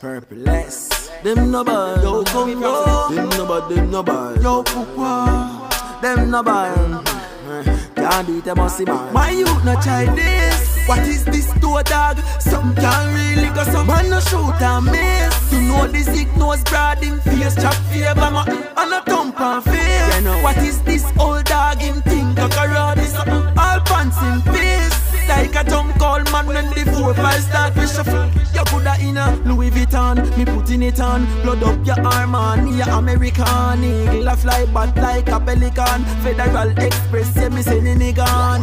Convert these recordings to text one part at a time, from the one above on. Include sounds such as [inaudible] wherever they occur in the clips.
Purpl-S. Them no bad. Yo, come go. Them no bad, them no bad. Yo, pukwa. Them no bad. Can't do it, them must see man. My youth no this. What is this door dog? Some can't really go, some man no shoot and miss. You know this nose broad him face, chop favor, man, and a thump and face. What is this old dog? Him think a when the four five start to shuffle. You coulda in a Louis Vuitton, me putting it on. Blood up your arm on, me a American eagle a fly back like a pelican. Federal Express, yeah me sending it gone.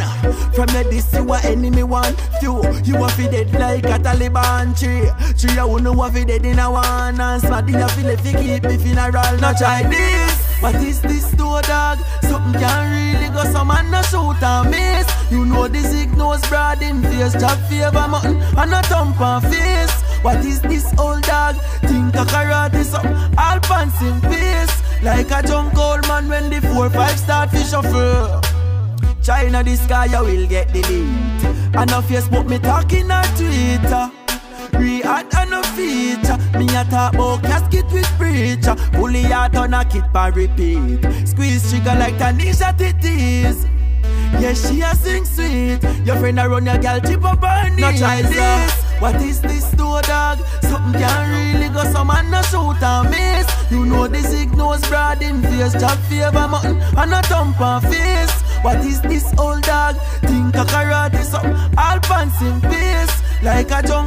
From the this you a enemy one, few you a fi dead like a Taliban tree. Tree you know a fi dead in a one, and smarty a fi left fi keep me funeral. Not try this. What is this door dog? Something can really go, some man no shoot and miss. You know this nose broad in face, job favor mountain and a thump and face. What is this old dog? Think a karate up, all pants in peace. Like a junk old man when the four five start fish shuffle. China this guy you will get delete. And on Facebook me talking on Twitter. React and no feature. Me a talk about preacher. Pulley out on a kit by repeat. Squeeze trigger like Tanisha titties. Yeah, she a sing sweet. Your friend a run your girl tip up her knees. No try this. What is this door dog? Something can really go. Some man no shoot and miss. You know this nose broad in face. Job favor mountain and a thump and face. What is this old dog? Think a karate something. All pants in peace. Like a junk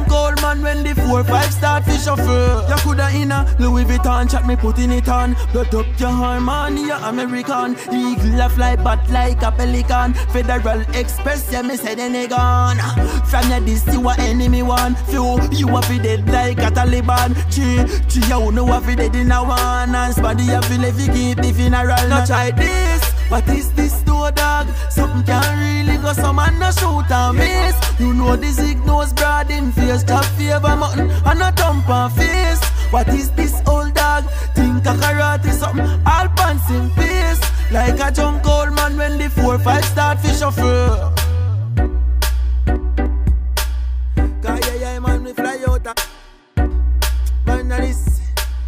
old man when the four five start fish shuffle. You coulda in a Louis Vuitton chat me putting it on. Blood up your harmony, you American. Eagle a fly bat like a pelican. Federal Express, yeah me say they gone. From your this you a enemy one. Few you a fi dead like a Taliban. Chi chi you know a fi dead in a one. And somebody a fi live keep the funeral. Not try this. What is this door dog? Something can really go, some man no shoot and miss. You know this nose broad in face, job favor mountain and a thump and face. What is this old dog? Think a karate something, all pants in peace. Like a junk old man when the four five start fish shuffle.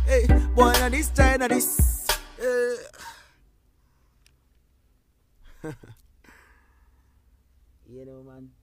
Hey, boy, na this, China this. eh. [laughs] you know, man.